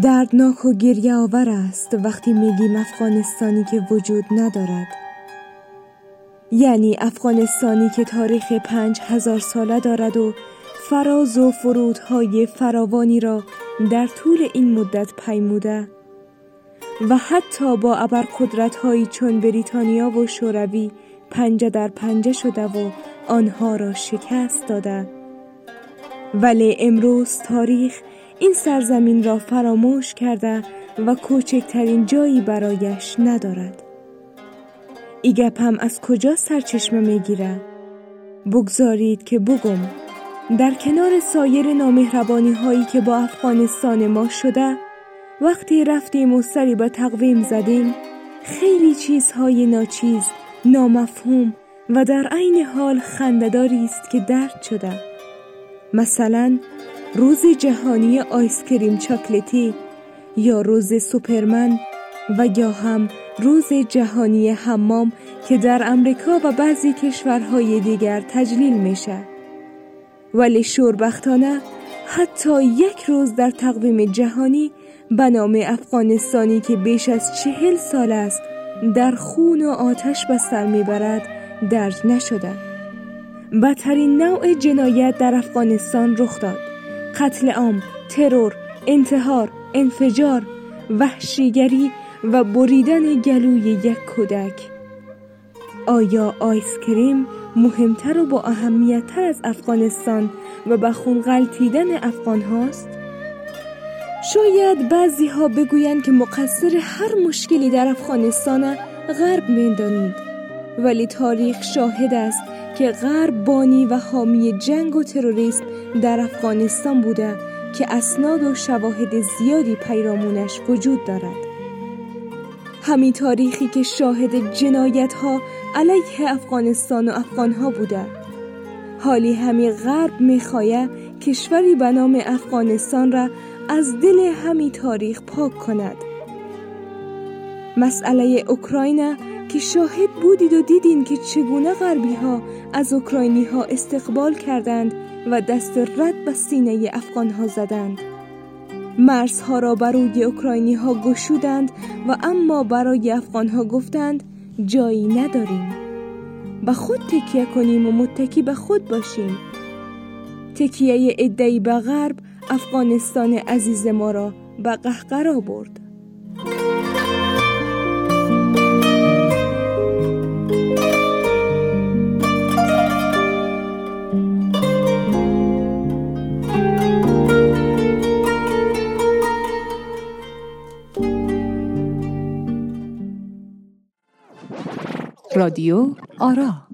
دردناک و گریه آور است وقتی میگیم افغانستانی که وجود ندارد. یعنی افغانستانی که تاریخ پنج هزار ساله دارد و فراز و فرودهای فراوانی را در طول این مدت پیموده و حتی با ابرقدرت هایی چون بریتانیا و شوروی پنجه در پنجه شده و آنها را شکست داده. ولی امروز تاریخ این سرزمین را فراموش کرده و کوچکترین جایی برایش ندارد. ای گپم از کجا سرچشمه می‌گیره؟ بگذارید که بگم. در کنار سایر نامهربانی هایی که با افغانستان ما شده وقتی رفتیم و سری به تقویم زدیم خیلی چیزهای ناچیز نامفهوم و در عین حال خندهداری است که درد شده. مثلا روز جهانی آیسکریم چاکلتی یا روز سوپرمن و یا هم روز جهانی حمام که در امریکا و بعضی کشورهای دیگر تجلیل میشه. ولی شوربختانه حتی یک روز در تقویم جهانی به نام افغانستانی که بیش از چهل سال است در خون و آتش به سر می‌برد درج نشده. بدترین نوع جنایت در افغانستان رخ داد. قتل عام ترور انتحار انفجار وحشیگری و بریدن گلوی یک کودک آیا آیس کریم مهمتر و با اهمیت تر از افغانستان و به خون غلطیدن افغان هاست؟ شاید بعضی ها بگویند که مقصر هر مشکلی در افغانستان غرب می‌دانید ولی تاریخ شاهد است که غرب بانی و حامی جنگ و تروریسم در افغانستان بوده که اسناد و شواهد زیادی پیرامونش وجود دارد. همین تاریخی که شاهد جنایت ها علیه افغانستان و افغان ها بوده. حالی همی غرب می‌خواهد کشوری به نام افغانستان را از دل همی تاریخ پاک کند. مسئله اوکراین که شاهد بودید و دیدین که چگونه غربی ها از اوکراینی ها استقبال کردند و دست رد به سینه افغان ها زدند. مرزها را برای اوکراینی ها گشودند و اما برای افغان ها گفتند جایی نداریم. به خود تکیه کنیم و متکی به خود باشیم. تکیه ادعی به غرب افغانستان عزیز ما را به قهقرا برد. رادیو آرا.